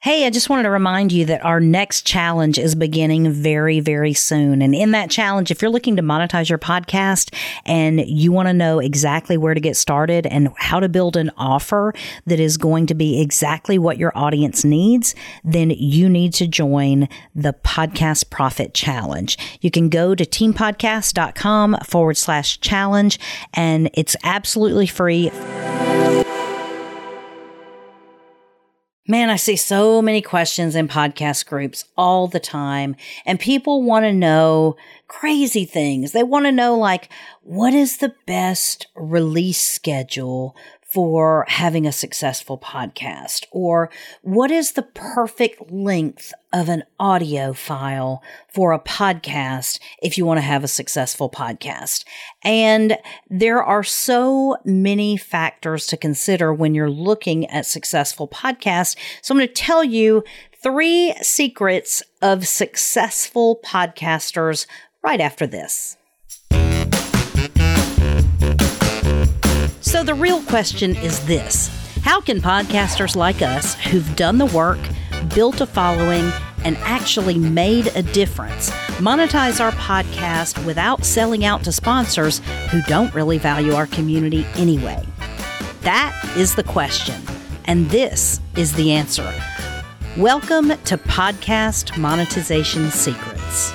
Hey, I just wanted to remind you that our next challenge is beginning very, very soon. And in that challenge, if you're looking to monetize your podcast and you want to know exactly where to get started and how to build an offer that is going to be exactly what your audience needs, then you need to join the Podcast Profit Challenge. You can go to teampodcast.com forward slash challenge and it's absolutely free. Man, I see so many questions in podcast groups all the time, and people want to know crazy things. They want to know, like, what is the best release schedule for having a successful podcast? Or what is the perfect length of an audio file for a podcast if you want to have a successful podcast? And there are so many factors to consider when you're looking at successful podcasts. So I'm going to tell you three secrets of successful podcasters right after this. So, the real question is this How can podcasters like us who've done the work, built a following, and actually made a difference monetize our podcast without selling out to sponsors who don't really value our community anyway? That is the question. And this is the answer. Welcome to Podcast Monetization Secrets.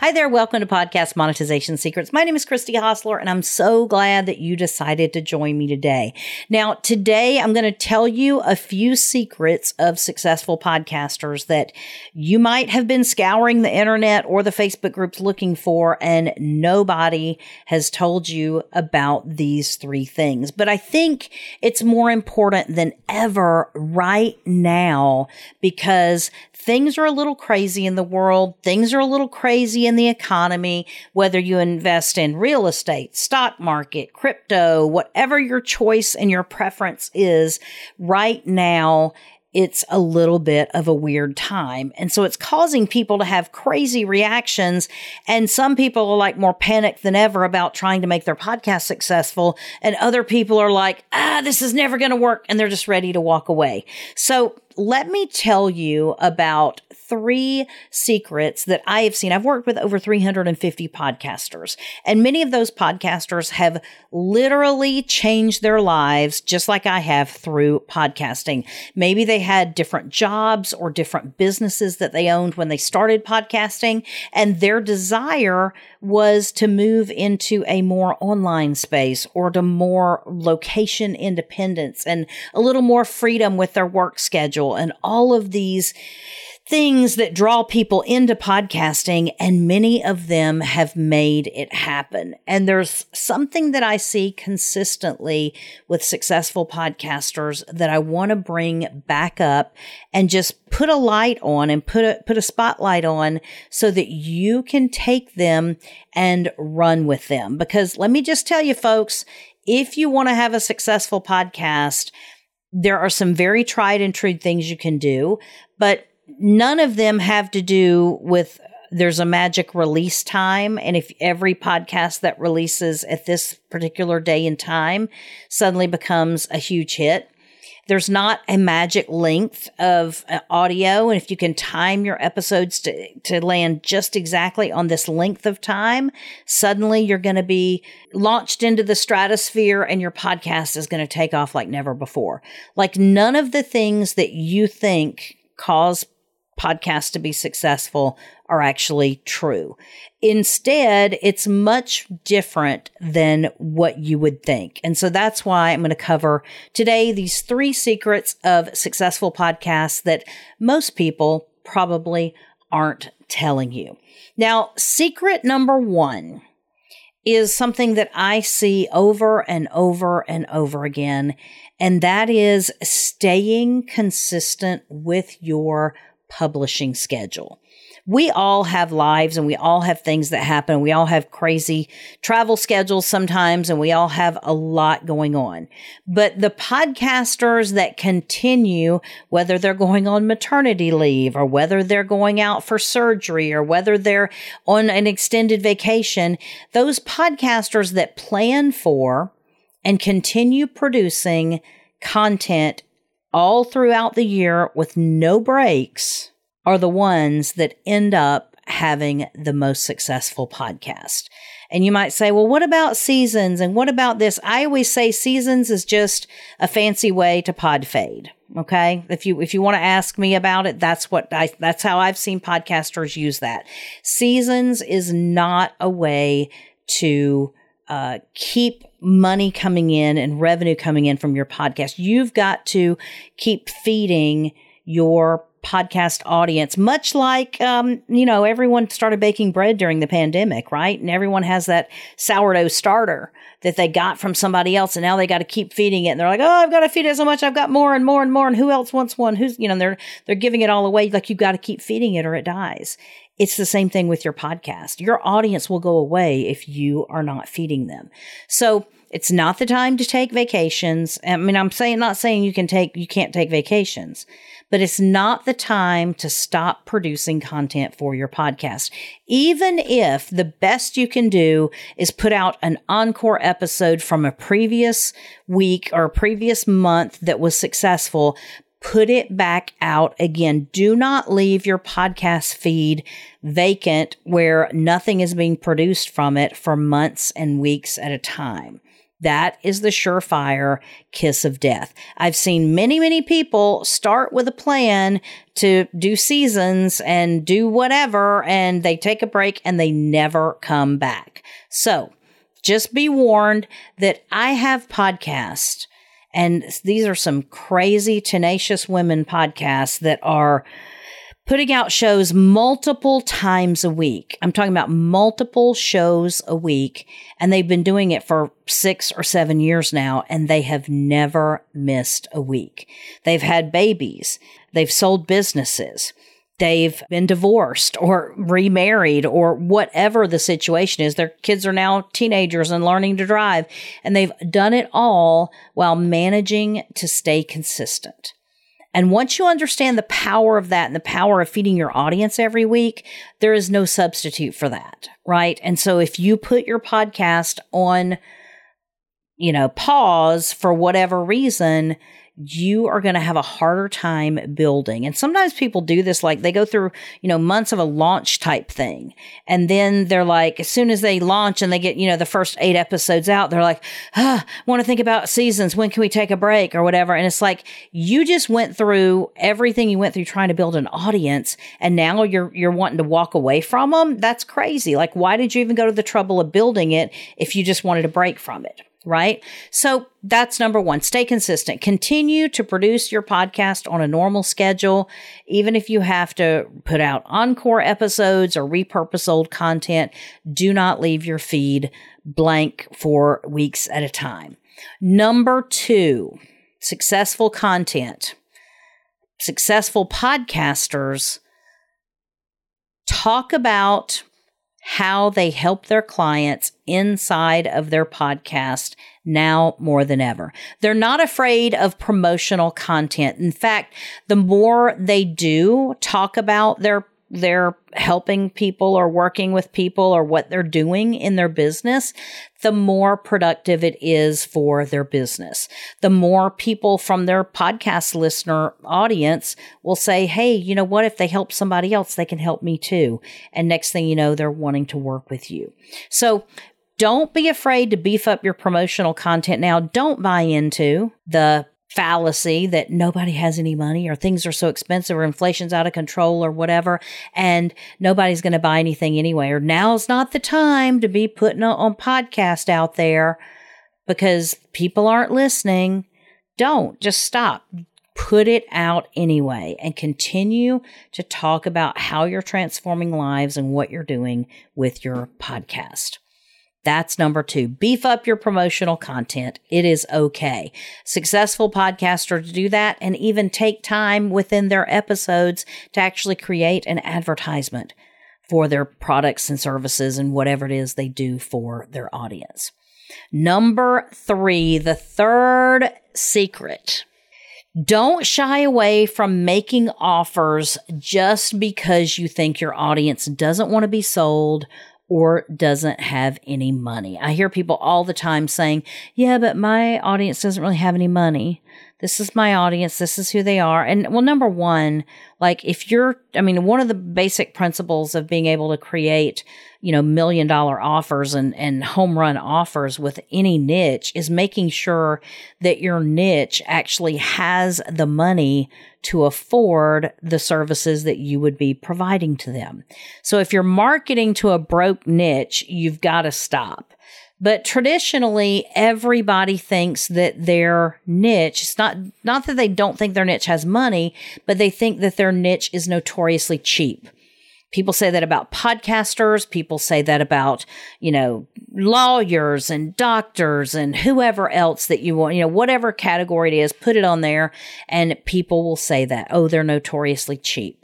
Hi there. Welcome to Podcast Monetization Secrets. My name is Christy Hostler, and I'm so glad that you decided to join me today. Now, today I'm going to tell you a few secrets of successful podcasters that you might have been scouring the internet or the Facebook groups looking for, and nobody has told you about these three things. But I think it's more important than ever right now because things are a little crazy in the world. Things are a little crazy in the economy, whether you invest in real estate, stock market, crypto, whatever your choice and your preference is right now it's a little bit of a weird time. And so it's causing people to have crazy reactions. And some people are like more panicked than ever about trying to make their podcast successful. And other people are like, ah, this is never going to work. And they're just ready to walk away. So let me tell you about three secrets that I have seen. I've worked with over 350 podcasters, and many of those podcasters have literally changed their lives just like I have through podcasting. Maybe they had different jobs or different businesses that they owned when they started podcasting, and their desire was to move into a more online space or to more location independence and a little more freedom with their work schedule. And all of these things that draw people into podcasting, and many of them have made it happen. And there's something that I see consistently with successful podcasters that I want to bring back up and just put a light on and put a, put a spotlight on so that you can take them and run with them. Because let me just tell you, folks, if you want to have a successful podcast, there are some very tried and true things you can do, but none of them have to do with there's a magic release time. And if every podcast that releases at this particular day and time suddenly becomes a huge hit, there's not a magic length of uh, audio. And if you can time your episodes to, to land just exactly on this length of time, suddenly you're going to be launched into the stratosphere and your podcast is going to take off like never before. Like none of the things that you think cause podcasts to be successful are actually true. Instead, it's much different than what you would think. And so that's why I'm going to cover today these three secrets of successful podcasts that most people probably aren't telling you. Now, secret number one is something that I see over and over and over again. And that is staying consistent with your publishing schedule. We all have lives and we all have things that happen. We all have crazy travel schedules sometimes and we all have a lot going on. But the podcasters that continue, whether they're going on maternity leave or whether they're going out for surgery or whether they're on an extended vacation, those podcasters that plan for and continue producing content all throughout the year with no breaks are the ones that end up having the most successful podcast. And you might say, well, what about seasons? And what about this? I always say seasons is just a fancy way to pod fade. Okay. If you, if you want to ask me about it, that's what I, that's how I've seen podcasters use that. Seasons is not a way to, uh, keep money coming in and revenue coming in from your podcast. You've got to keep feeding your podcast audience, much like, um, you know, everyone started baking bread during the pandemic, right? And everyone has that sourdough starter that they got from somebody else and now they got to keep feeding it. And they're like, oh, I've got to feed it so much. I've got more and more and more. And who else wants one? Who's, you know, they're, they're giving it all away. Like you've got to keep feeding it or it dies. It's the same thing with your podcast. Your audience will go away if you are not feeding them. So, it's not the time to take vacations. I mean, I'm saying, not saying you can take, you can't take vacations, but it's not the time to stop producing content for your podcast. Even if the best you can do is put out an encore episode from a previous week or a previous month that was successful, put it back out again. Do not leave your podcast feed vacant where nothing is being produced from it for months and weeks at a time. That is the surefire kiss of death. I've seen many, many people start with a plan to do seasons and do whatever, and they take a break and they never come back. So just be warned that I have podcasts and these are some crazy tenacious women podcasts that are putting out shows multiple times a week. I'm talking about multiple shows a week. And they've been doing it for six or seven years now, and they have never missed a week. They've had babies. They've sold businesses. They've been divorced or remarried or whatever the situation is. Their kids are now teenagers and learning to drive. And they've done it all while managing to stay consistent. And once you understand the power of that and the power of feeding your audience every week, there is no substitute for that, right? And so if you put your podcast on, you know, pause for whatever reason, you are going to have a harder time building. And sometimes people do this, like they go through, you know, months of a launch type thing. And then they're like, as soon as they launch and they get, you know, the first eight episodes out, they're like, ah, want to think about seasons. When can we take a break or whatever? And it's like, you just went through everything you went through trying to build an audience. And now you're, you're wanting to walk away from them. That's crazy. Like, why did you even go to the trouble of building it if you just wanted a break from it? Right? So that's number one. Stay consistent. Continue to produce your podcast on a normal schedule, even if you have to put out encore episodes or repurpose old content. Do not leave your feed blank for weeks at a time. Number two, successful content. Successful podcasters talk about how they help their clients inside of their podcast now more than ever. They're not afraid of promotional content. In fact, the more they do talk about their they're helping people or working with people or what they're doing in their business, the more productive it is for their business. The more people from their podcast listener audience will say, Hey, you know what? If they help somebody else, they can help me too. And next thing you know, they're wanting to work with you. So don't be afraid to beef up your promotional content now. Don't buy into the fallacy that nobody has any money or things are so expensive or inflation's out of control or whatever and nobody's going to buy anything anyway or now's not the time to be putting a, a podcast out there because people aren't listening. Don't just stop. Put it out anyway and continue to talk about how you're transforming lives and what you're doing with your podcast that's number two. Beef up your promotional content. It is okay. Successful podcasters do that and even take time within their episodes to actually create an advertisement for their products and services and whatever it is they do for their audience. Number three, the third secret. Don't shy away from making offers just because you think your audience doesn't want to be sold or doesn't have any money. I hear people all the time saying, yeah, but my audience doesn't really have any money. This is my audience. This is who they are. And well, number one, like if you're, I mean, one of the basic principles of being able to create, you know, million dollar offers and, and home run offers with any niche is making sure that your niche actually has the money to afford the services that you would be providing to them. So if you're marketing to a broke niche, you've got to stop but traditionally, everybody thinks that their niche, it's not, not that they don't think their niche has money, but they think that their niche is notoriously cheap. People say that about podcasters. People say that about, you know, lawyers and doctors and whoever else that you want, you know, whatever category it is, put it on there. And people will say that, oh, they're notoriously cheap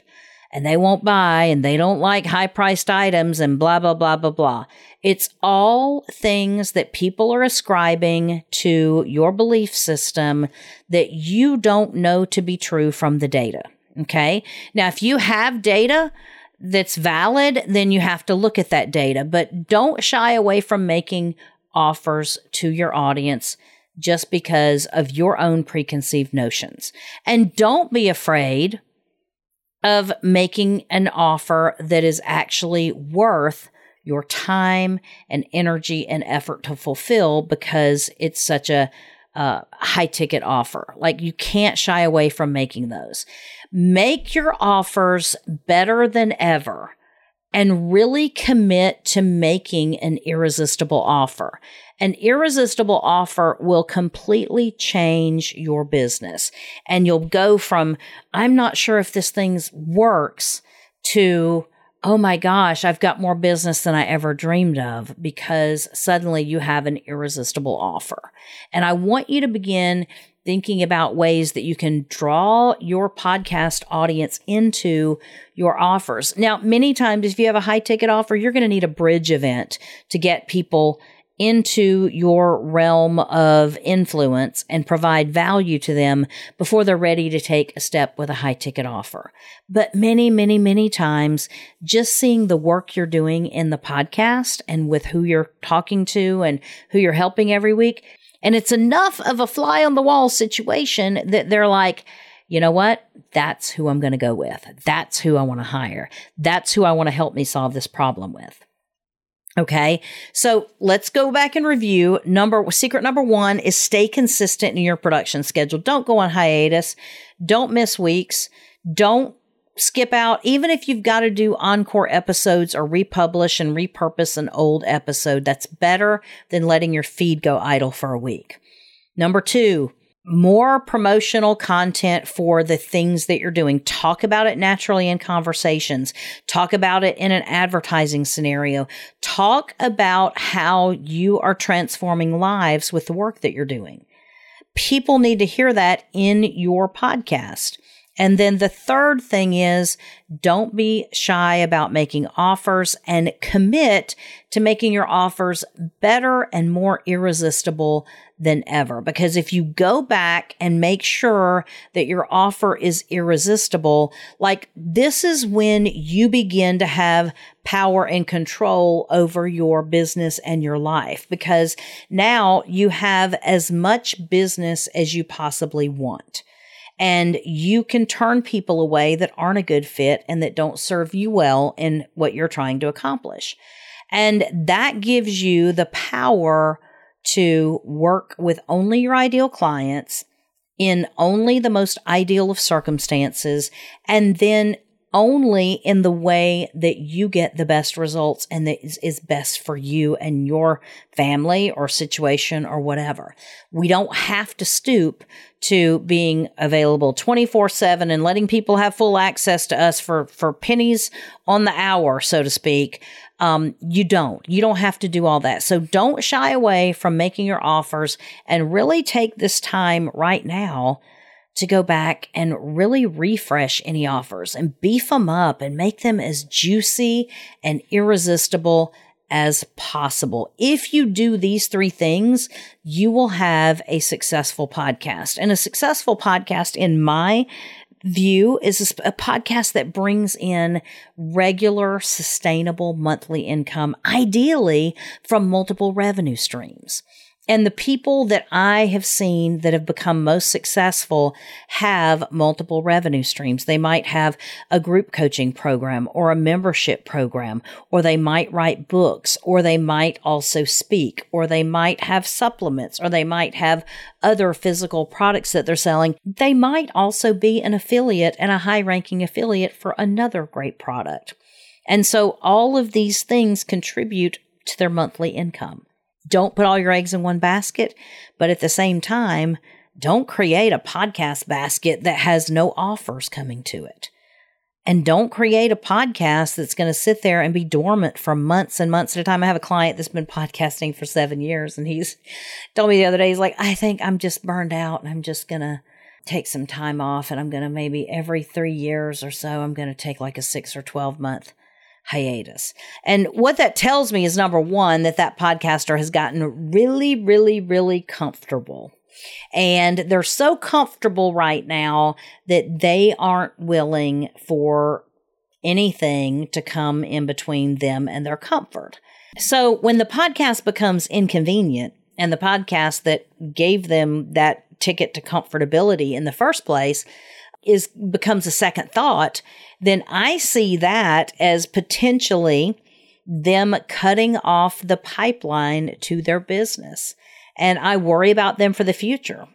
and they won't buy and they don't like high priced items and blah, blah, blah, blah, blah. It's all things that people are ascribing to your belief system that you don't know to be true from the data. Okay. Now, if you have data, that's valid, then you have to look at that data, but don't shy away from making offers to your audience just because of your own preconceived notions. And don't be afraid of making an offer that is actually worth your time and energy and effort to fulfill because it's such a uh, high ticket offer. Like you can't shy away from making those. Make your offers better than ever and really commit to making an irresistible offer. An irresistible offer will completely change your business and you'll go from, I'm not sure if this thing works to, oh my gosh, I've got more business than I ever dreamed of because suddenly you have an irresistible offer. And I want you to begin thinking about ways that you can draw your podcast audience into your offers. Now, many times, if you have a high ticket offer, you're going to need a bridge event to get people into your realm of influence and provide value to them before they're ready to take a step with a high ticket offer. But many, many, many times, just seeing the work you're doing in the podcast and with who you're talking to and who you're helping every week, and it's enough of a fly on the wall situation that they're like, you know what? That's who I'm going to go with. That's who I want to hire. That's who I want to help me solve this problem with. Okay. So let's go back and review. Number secret number one is stay consistent in your production schedule. Don't go on hiatus. Don't miss weeks. Don't skip out, even if you've got to do encore episodes or republish and repurpose an old episode. That's better than letting your feed go idle for a week. Number two, more promotional content for the things that you're doing. Talk about it naturally in conversations. Talk about it in an advertising scenario. Talk about how you are transforming lives with the work that you're doing. People need to hear that in your podcast. And then the third thing is don't be shy about making offers and commit to making your offers better and more irresistible than ever. Because if you go back and make sure that your offer is irresistible, like this is when you begin to have power and control over your business and your life because now you have as much business as you possibly want and you can turn people away that aren't a good fit and that don't serve you well in what you're trying to accomplish. And that gives you the power to work with only your ideal clients in only the most ideal of circumstances and then only in the way that you get the best results and that is, is, best for you and your family or situation or whatever. We don't have to stoop to being available 24 7 and letting people have full access to us for, for pennies on the hour, so to speak. Um, you don't. You don't have to do all that. So don't shy away from making your offers and really take this time right now to go back and really refresh any offers and beef them up and make them as juicy and irresistible as possible. If you do these three things, you will have a successful podcast. And a successful podcast, in my view, is a podcast that brings in regular, sustainable monthly income, ideally from multiple revenue streams. And the people that I have seen that have become most successful have multiple revenue streams. They might have a group coaching program or a membership program, or they might write books, or they might also speak, or they might have supplements, or they might have other physical products that they're selling. They might also be an affiliate and a high ranking affiliate for another great product. And so all of these things contribute to their monthly income don't put all your eggs in one basket, but at the same time, don't create a podcast basket that has no offers coming to it. And don't create a podcast that's going to sit there and be dormant for months and months at a time. I have a client that's been podcasting for seven years, and he's told me the other day, he's like, I think I'm just burned out and I'm just going to take some time off. And I'm going to maybe every three years or so, I'm going to take like a six or 12 month hiatus. And what that tells me is number one, that that podcaster has gotten really, really, really comfortable. And they're so comfortable right now that they aren't willing for anything to come in between them and their comfort. So when the podcast becomes inconvenient and the podcast that gave them that ticket to comfortability in the first place is becomes a second thought, then I see that as potentially them cutting off the pipeline to their business. And I worry about them for the future.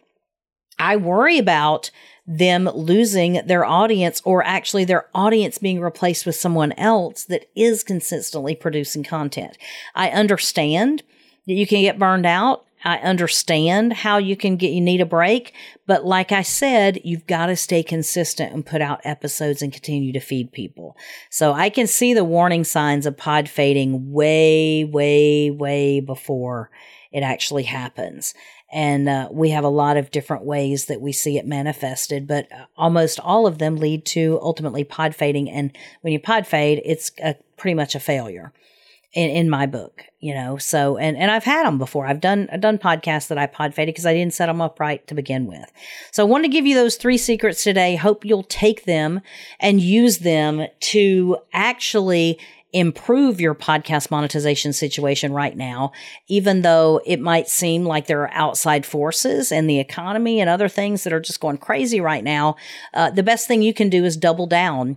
I worry about them losing their audience or actually their audience being replaced with someone else that is consistently producing content. I understand that you can get burned out I understand how you can get, you need a break. But like I said, you've got to stay consistent and put out episodes and continue to feed people. So I can see the warning signs of pod fading way, way, way before it actually happens. And uh, we have a lot of different ways that we see it manifested, but uh, almost all of them lead to ultimately pod fading. And when you pod fade, it's a, pretty much a failure in, in my book, you know. So and and I've had them before. I've done I've done podcasts that I pod faded because I didn't set them up right to begin with. So I want to give you those three secrets today. Hope you'll take them and use them to actually improve your podcast monetization situation right now, even though it might seem like there are outside forces and the economy and other things that are just going crazy right now. Uh, the best thing you can do is double down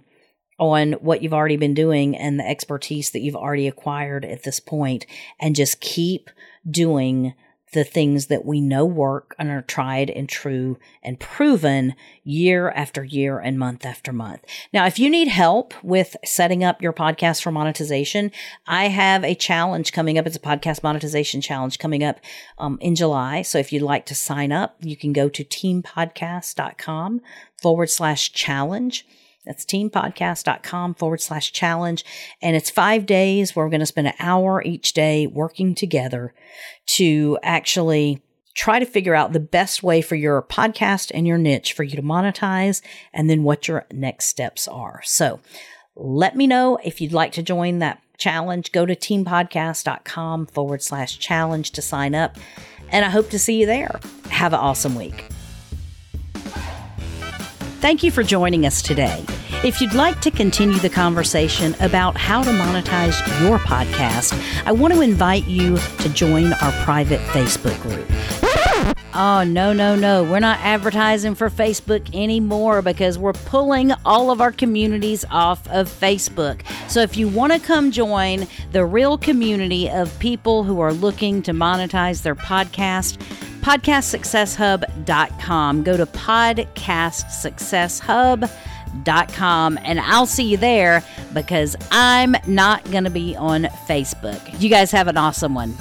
on what you've already been doing and the expertise that you've already acquired at this point and just keep doing the things that we know work and are tried and true and proven year after year and month after month. Now, if you need help with setting up your podcast for monetization, I have a challenge coming up. It's a podcast monetization challenge coming up um, in July. So if you'd like to sign up, you can go to teampodcast.com forward slash challenge that's teampodcast.com forward slash challenge. And it's five days where we're going to spend an hour each day working together to actually try to figure out the best way for your podcast and your niche for you to monetize and then what your next steps are. So let me know if you'd like to join that challenge. Go to teampodcast.com forward slash challenge to sign up. And I hope to see you there. Have an awesome week. Thank you for joining us today. If you'd like to continue the conversation about how to monetize your podcast, I want to invite you to join our private Facebook group. Oh, no, no, no. We're not advertising for Facebook anymore because we're pulling all of our communities off of Facebook. So if you want to come join the real community of people who are looking to monetize their podcast, podcastsuccesshub.com. Go to podcastsuccesshub.com and I'll see you there because I'm not going to be on Facebook. You guys have an awesome one.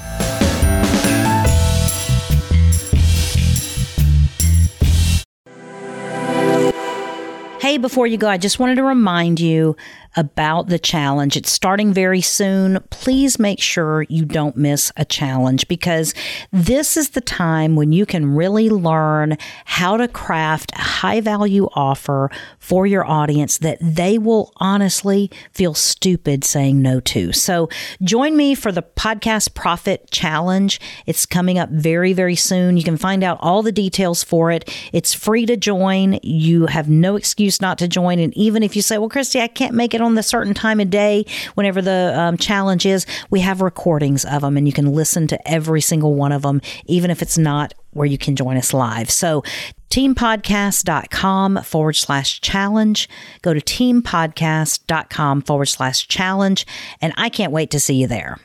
Hey, before you go, I just wanted to remind you about the challenge. It's starting very soon. Please make sure you don't miss a challenge because this is the time when you can really learn how to craft a high value offer for your audience that they will honestly feel stupid saying no to. So join me for the Podcast Profit Challenge. It's coming up very, very soon. You can find out all the details for it. It's free to join. You have no excuse not to join. And even if you say, well, Christy, I can't make it on the certain time of day, whenever the um, challenge is, we have recordings of them and you can listen to every single one of them, even if it's not where you can join us live. So teampodcast.com forward slash challenge. Go to teampodcast.com forward slash challenge. And I can't wait to see you there.